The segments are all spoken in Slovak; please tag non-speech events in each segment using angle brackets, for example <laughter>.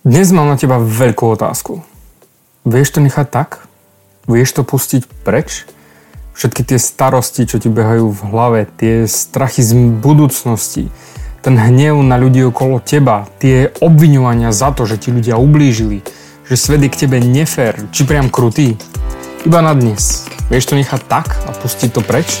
Dnes mám na teba veľkú otázku. Vieš to nechať tak? Vieš to pustiť preč? Všetky tie starosti, čo ti behajú v hlave, tie strachy z budúcnosti, ten hnev na ľudí okolo teba, tie obviňovania za to, že ti ľudia ublížili, že svet je k tebe nefér, či priam krutý. Iba na dnes. Vieš to nechať tak a pustiť to preč?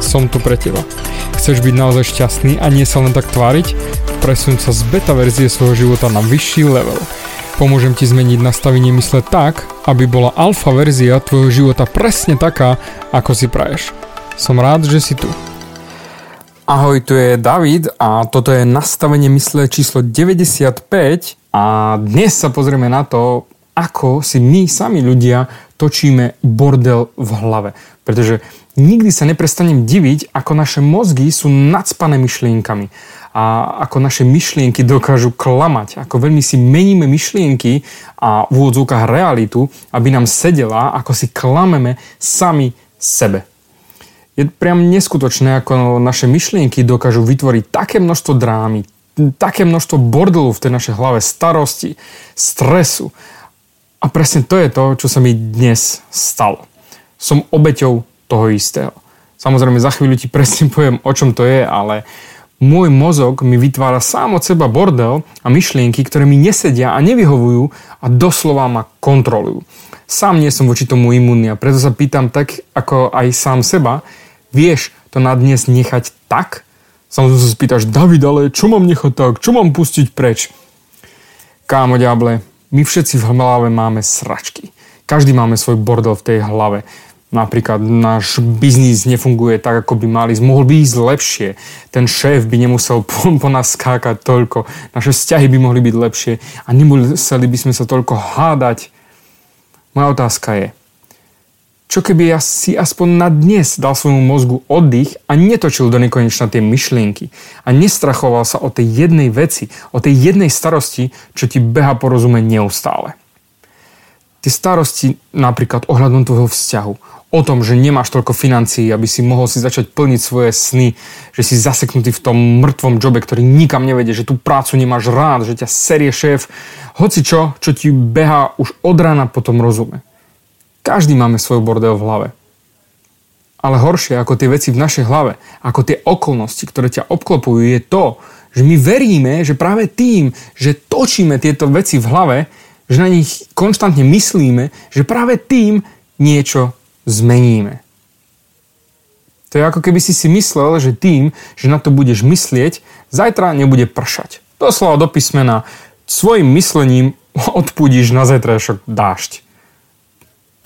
som tu pre teba. Chceš byť naozaj šťastný a nie sa len tak tváriť? Presun sa z beta verzie svojho života na vyšší level. Pomôžem ti zmeniť nastavenie mysle tak, aby bola alfa verzia tvojho života presne taká, ako si praješ. Som rád, že si tu. Ahoj, tu je David a toto je nastavenie mysle číslo 95 a dnes sa pozrieme na to, ako si my sami ľudia točíme bordel v hlave. Pretože nikdy sa neprestanem diviť, ako naše mozgy sú nadspané myšlienkami a ako naše myšlienky dokážu klamať, ako veľmi si meníme myšlienky a v úvodzovkách realitu, aby nám sedela, ako si klameme sami sebe. Je priam neskutočné, ako naše myšlienky dokážu vytvoriť také množstvo drámy, také množstvo bordelu v tej našej hlave, starosti, stresu. A presne to je to, čo sa mi dnes stalo. Som obeťou toho istého. Samozrejme, za chvíľu ti presne <laughs> poviem, o čom to je, ale môj mozog mi vytvára sám od seba bordel a myšlienky, ktoré mi nesedia a nevyhovujú a doslova ma kontrolujú. Sám nie som voči tomu imunný a preto sa pýtam tak, ako aj sám seba, vieš to na dnes nechať tak? Samozrejme sa spýtaš, David, ale čo mám nechať tak? Čo mám pustiť preč? Kámo, ďable, my všetci v hlave máme sračky. Každý máme svoj bordel v tej hlave napríklad náš biznis nefunguje tak, ako by mali, mohol by ísť lepšie, ten šéf by nemusel <laughs> po, po nás skákať toľko, naše vzťahy by mohli byť lepšie. A nemuseli by sme sa toľko hádať. Moja otázka je, čo keby ja si aspoň na dnes dal svojmu mozgu oddych a netočil do nekonečna tie myšlienky? A nestrachoval sa o tej jednej veci, o tej jednej starosti, čo ti beha po rozume neustále. Tie starosti napríklad ohľadom tvojho vzťahu, o tom, že nemáš toľko financií, aby si mohol si začať plniť svoje sny, že si zaseknutý v tom mŕtvom jobe, ktorý nikam nevedie, že tú prácu nemáš rád, že ťa serie šéf, hoci čo, čo ti beha už od rána po tom rozume. Každý máme svoj bordel v hlave. Ale horšie ako tie veci v našej hlave, ako tie okolnosti, ktoré ťa obklopujú, je to, že my veríme, že práve tým, že točíme tieto veci v hlave, že na nich konštantne myslíme, že práve tým niečo zmeníme. To je ako keby si si myslel, že tým, že na to budeš myslieť, zajtra nebude pršať. Doslova do písmena svojim myslením <laughs> odpudíš na zajtrajšok dážď.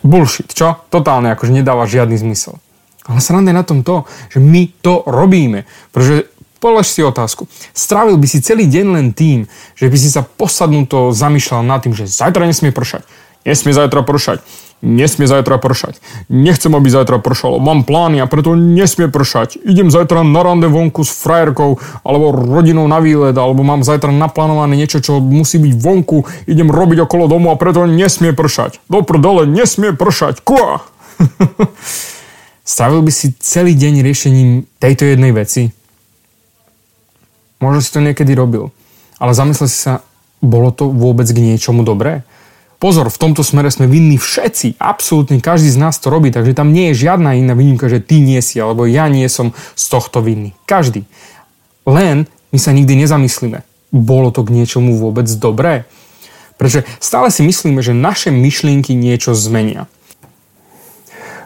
Bullshit, čo? Totálne, akože nedáva žiadny zmysel. Ale sranda je na tom to, že my to robíme. Pretože polož si otázku. Strávil by si celý deň len tým, že by si sa posadnuto zamýšľal nad tým, že zajtra nesmie pršať. Nesmie zajtra pršať nesmie zajtra pršať. Nechcem, aby zajtra pršalo. Mám plány a preto nesmie pršať. Idem zajtra na rande vonku s frajerkou alebo rodinou na výlet alebo mám zajtra naplánované niečo, čo musí byť vonku. Idem robiť okolo domu a preto nesmie pršať. Do prdele, nesmie pršať. Kua! <laughs> Strávil by si celý deň riešením tejto jednej veci? Možno si to niekedy robil. Ale zamyslel si sa, bolo to vôbec k niečomu dobré? Pozor, v tomto smere sme vinní všetci, absolútne každý z nás to robí, takže tam nie je žiadna iná výnimka, že ty nie si, alebo ja nie som z tohto vinný. Každý. Len my sa nikdy nezamyslíme. Bolo to k niečomu vôbec dobré? Pretože stále si myslíme, že naše myšlienky niečo zmenia.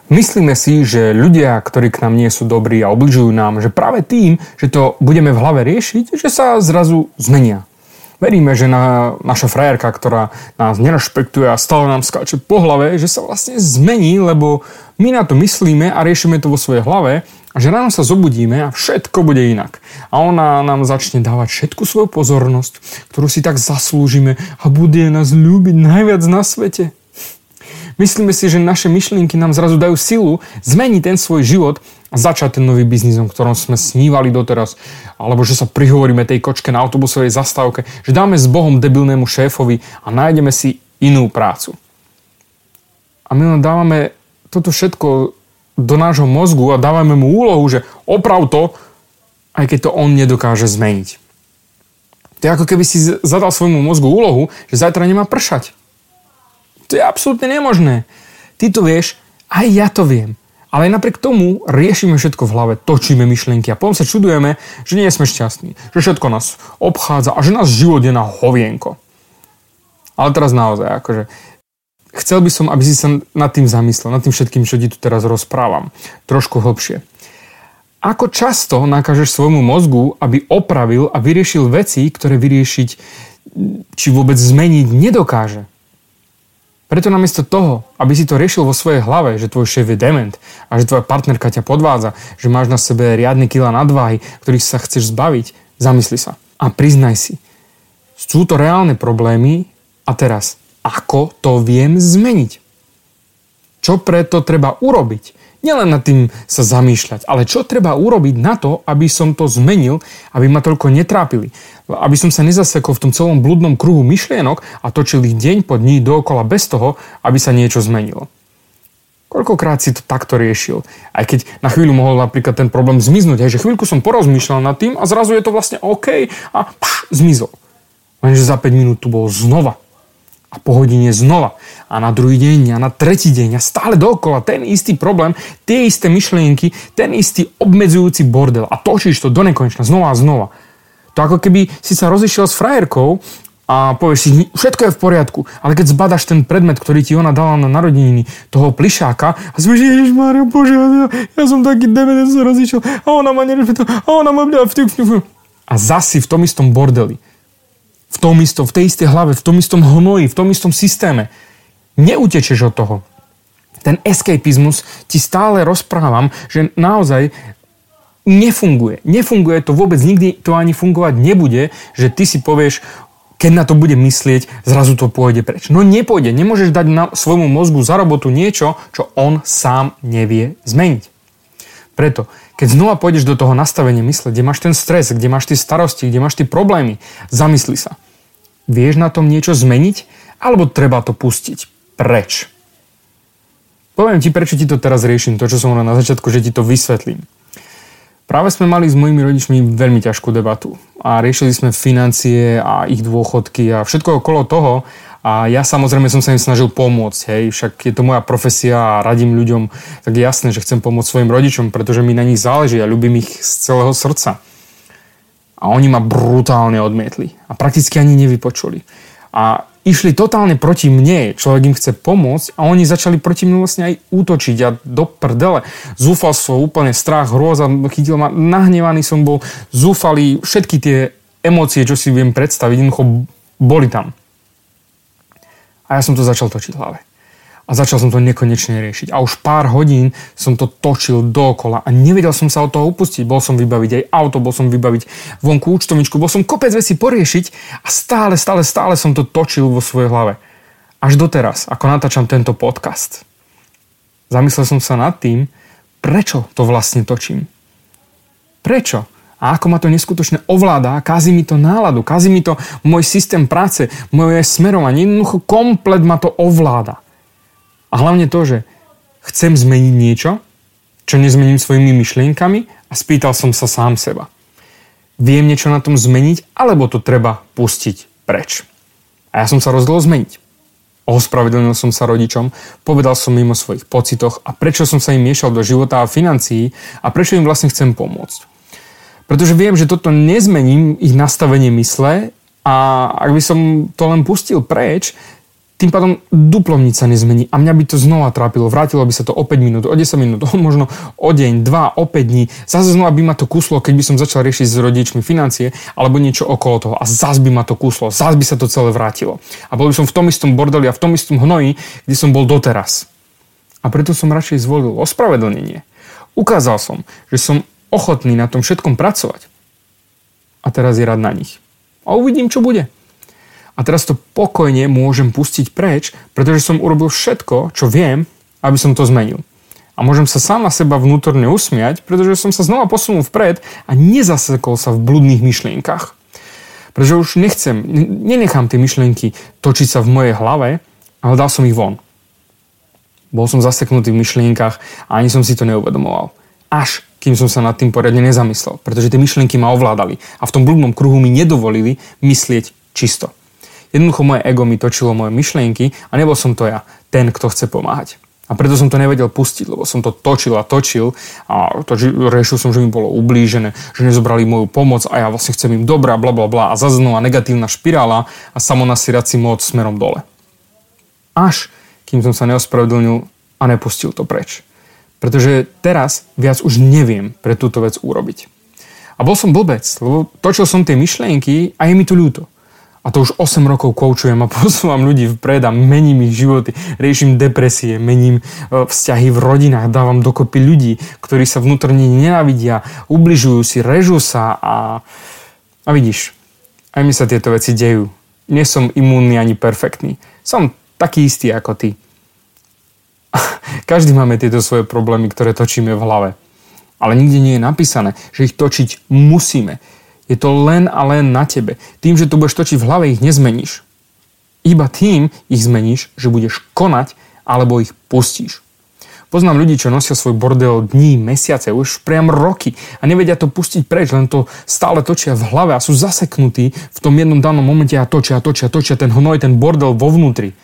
Myslíme si, že ľudia, ktorí k nám nie sú dobrí a obližujú nám, že práve tým, že to budeme v hlave riešiť, že sa zrazu zmenia. Veríme, že na, naša frajerka, ktorá nás nerešpektuje a stále nám skáče po hlave, že sa vlastne zmení, lebo my na to myslíme a riešime to vo svojej hlave a že ráno sa zobudíme a všetko bude inak. A ona nám začne dávať všetku svoju pozornosť, ktorú si tak zaslúžime a bude nás ľúbiť najviac na svete. Myslíme si, že naše myšlienky nám zrazu dajú silu zmeniť ten svoj život a začať ten nový biznis, o ktorom sme snívali doteraz. Alebo že sa prihovoríme tej kočke na autobusovej zastávke, že dáme s Bohom debilnému šéfovi a nájdeme si inú prácu. A my len dávame toto všetko do nášho mozgu a dávame mu úlohu, že oprav to, aj keď to on nedokáže zmeniť. To je ako keby si zadal svojmu mozgu úlohu, že zajtra nemá pršať. To je absolútne nemožné. Ty to vieš, aj ja to viem. Ale napriek tomu riešime všetko v hlave, točíme myšlienky a potom sa čudujeme, že nie sme šťastní, že všetko nás obchádza a že nás život je na hovienko. Ale teraz naozaj, akože chcel by som, aby si sa nad tým zamyslel, nad tým všetkým, čo ti tu teraz rozprávam, trošku hlbšie. Ako často nakážeš svojmu mozgu, aby opravil a vyriešil veci, ktoré vyriešiť či vôbec zmeniť nedokáže? Preto namiesto toho, aby si to riešil vo svojej hlave, že tvoj šéf je dement a že tvoja partnerka ťa podvádza, že máš na sebe riadny kila nadváhy, ktorých sa chceš zbaviť, zamysli sa a priznaj si. Sú to reálne problémy a teraz, ako to viem zmeniť? Čo preto treba urobiť? Nielen nad tým sa zamýšľať, ale čo treba urobiť na to, aby som to zmenil, aby ma toľko netrápili. Aby som sa nezasekol v tom celom blúdnom kruhu myšlienok a točil ich deň po dní dookola bez toho, aby sa niečo zmenilo. Koľkokrát si to takto riešil? Aj keď na chvíľu mohol napríklad ten problém zmiznúť, aj že chvíľku som porozmýšľal nad tým a zrazu je to vlastne OK a pš, zmizol. Lenže za 5 minút tu bol znova a po hodine znova. A na druhý deň a na tretí deň a stále dokola ten istý problém, tie isté myšlienky, ten istý obmedzujúci bordel. A točíš to do nekonečna znova a znova. To ako keby si sa rozišiel s frajerkou a povieš si, všetko je v poriadku, ale keď zbadaš ten predmet, ktorý ti ona dala na narodeniny, toho plišáka a si povieš, Mária, bože, ja, ja som taký demen, sa rozišiel a ona ma nerešpetovala a ona ma a zasi v tom istom bordeli v tom istom, v tej istej hlave, v tom istom hnoji, v tom istom systéme. Neutečeš od toho. Ten escapizmus ti stále rozprávam, že naozaj nefunguje. Nefunguje to vôbec, nikdy to ani fungovať nebude, že ty si povieš, keď na to bude myslieť, zrazu to pôjde preč. No nepôjde. Nemôžeš dať na svojmu mozgu za robotu niečo, čo on sám nevie zmeniť. Preto, keď znova pôjdeš do toho nastavenia mysle, kde máš ten stres, kde máš tie starosti, kde máš tie problémy, zamysli sa. Vieš na tom niečo zmeniť? Alebo treba to pustiť preč? Poviem ti, prečo ti to teraz riešim, to, čo som na začiatku, že ti to vysvetlím. Práve sme mali s mojimi rodičmi veľmi ťažkú debatu a riešili sme financie a ich dôchodky a všetko okolo toho a ja samozrejme som sa im snažil pomôcť, hej, však je to moja profesia a radím ľuďom, tak je jasné, že chcem pomôcť svojim rodičom, pretože mi na nich záleží a ľúbim ich z celého srdca. A oni ma brutálne odmietli a prakticky ani nevypočuli. A išli totálne proti mne, človek im chce pomôcť a oni začali proti mne vlastne aj útočiť a do prdele. Zúfalstvo, úplne strach, hrôza, chytil ma, nahnevaný som bol, zúfali, všetky tie emócie, čo si viem predstaviť, jednoducho boli tam. A ja som to začal točiť v hlave a začal som to nekonečne riešiť. A už pár hodín som to točil dokola a nevedel som sa od toho upustiť. Bol som vybaviť aj auto, bol som vybaviť vonku účtovničku, bol som kopec veci poriešiť a stále, stále, stále som to točil vo svojej hlave. Až doteraz, ako natáčam tento podcast. Zamyslel som sa nad tým, prečo to vlastne točím. Prečo? A ako ma to neskutočne ovláda, kazí mi to náladu, kazí mi to môj systém práce, moje smerovanie, jednoducho komplet ma to ovláda. A hlavne to, že chcem zmeniť niečo, čo nezmením svojimi myšlienkami a spýtal som sa sám seba. Viem niečo na tom zmeniť, alebo to treba pustiť preč. A ja som sa rozhodol zmeniť. Ospravedlnil som sa rodičom, povedal som im o svojich pocitoch a prečo som sa im miešal do života a financií a prečo im vlastne chcem pomôcť. Pretože viem, že toto nezmením ich nastavenie mysle a ak by som to len pustil preč, tým pádom duplom nič sa nezmení a mňa by to znova trápilo. Vrátilo by sa to o 5 minút, o 10 minút, <laughs> možno o deň, 2, o 5 dní. Zase znova by ma to kuslo, keď by som začal riešiť s rodičmi financie alebo niečo okolo toho a zase by ma to kuslo, zase by sa to celé vrátilo. A bol by som v tom istom bordeli a v tom istom hnoji, kde som bol doteraz. A preto som radšej zvolil ospravedlnenie. Ukázal som, že som ochotný na tom všetkom pracovať. A teraz je rád na nich. A uvidím, čo bude. A teraz to pokojne môžem pustiť preč, pretože som urobil všetko, čo viem, aby som to zmenil. A môžem sa sám na seba vnútorne usmiať, pretože som sa znova posunul vpred a nezasekol sa v bludných myšlienkach. Pretože už nechcem, nenechám tie myšlienky točiť sa v mojej hlave, ale dal som ich von. Bol som zaseknutý v myšlienkach a ani som si to neuvedomoval. Až kým som sa nad tým poriadne nezamyslel, pretože tie myšlienky ma ovládali a v tom bludnom kruhu mi nedovolili myslieť čisto. Jednoducho moje ego mi točilo moje myšlienky a nebol som to ja, ten, kto chce pomáhať. A preto som to nevedel pustiť, lebo som to točil a točil a točil, riešil som, že mi bolo ublížené, že nezobrali moju pomoc a ja vlastne chcem im dobrá, bla bla bla a zaznula negatívna špirála a samonasirací moc smerom dole. Až kým som sa neospravedlnil a nepustil to preč. Pretože teraz viac už neviem pre túto vec urobiť. A bol som blbec, lebo točil som tie myšlienky a je mi to ľúto. A to už 8 rokov koučujem a <laughs> posúvam ľudí vpred a mením ich životy. Riešim depresie, mením e, vzťahy v rodinách, dávam dokopy ľudí, ktorí sa vnútorne nenávidia, ubližujú si, režú sa a, a vidíš, aj mi sa tieto veci dejú. Nie som imúnny ani perfektný. Som taký istý ako ty. <laughs> Každý máme tieto svoje problémy, ktoré točíme v hlave. Ale nikde nie je napísané, že ich točiť musíme je to len a len na tebe. Tým, že to budeš točiť v hlave, ich nezmeníš. Iba tým ich zmeníš, že budeš konať alebo ich pustíš. Poznám ľudí, čo nosia svoj bordel dní, mesiace, už priam roky a nevedia to pustiť preč, len to stále točia v hlave a sú zaseknutí v tom jednom danom momente a točia, točia, točia ten hnoj, ten bordel vo vnútri.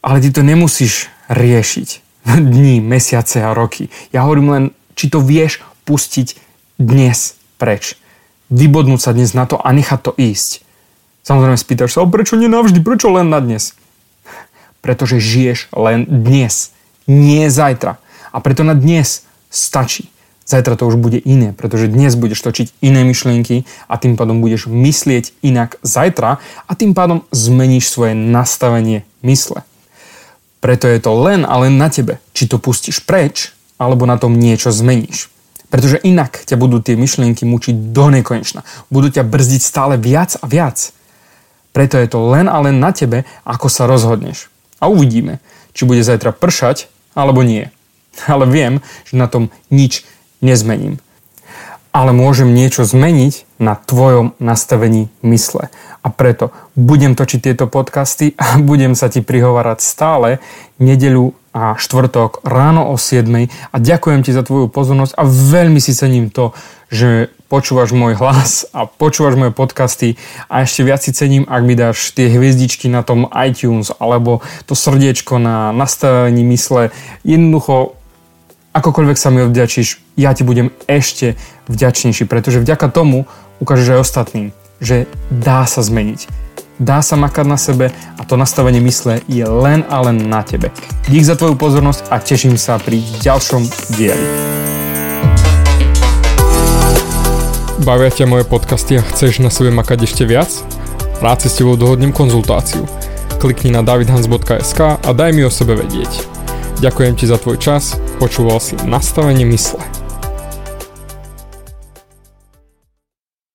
Ale ty to nemusíš riešiť <laughs> dní, mesiace a roky. Ja hovorím len, či to vieš pustiť dnes preč vybodnúť sa dnes na to a nechať to ísť. Samozrejme spýtaš sa, prečo nie navždy, prečo len na dnes? Pretože žiješ len dnes, nie zajtra. A preto na dnes stačí. Zajtra to už bude iné, pretože dnes budeš točiť iné myšlienky a tým pádom budeš myslieť inak zajtra a tým pádom zmeníš svoje nastavenie mysle. Preto je to len a len na tebe, či to pustíš preč, alebo na tom niečo zmeníš. Pretože inak ťa budú tie myšlienky mučiť do nekonečna. Budú ťa brzdiť stále viac a viac. Preto je to len a len na tebe, ako sa rozhodneš. A uvidíme, či bude zajtra pršať, alebo nie. Ale viem, že na tom nič nezmením. Ale môžem niečo zmeniť na tvojom nastavení mysle. A preto budem točiť tieto podcasty a <laughs> budem sa ti prihovárať stále nedeľu a štvrtok ráno o 7 a ďakujem ti za tvoju pozornosť a veľmi si cením to, že počúvaš môj hlas a počúvaš moje podcasty. A ešte viac si cením, ak mi dáš tie hviezdičky na tom iTunes alebo to srdiečko na nastavení mysle. Jednoducho, akokoľvek sa mi odvďačíš, ja ti budem ešte vďačnejší, pretože vďaka tomu ukážeš aj ostatným, že dá sa zmeniť dá sa makať na sebe a to nastavenie mysle je len a len na tebe. Dík za tvoju pozornosť a teším sa pri ďalšom dieli. Bavia ťa moje podcasty a chceš na sebe makať ešte viac? Rád si s tebou dohodnem konzultáciu. Klikni na davidhans.sk a daj mi o sebe vedieť. Ďakujem ti za tvoj čas, počúval si nastavenie mysle.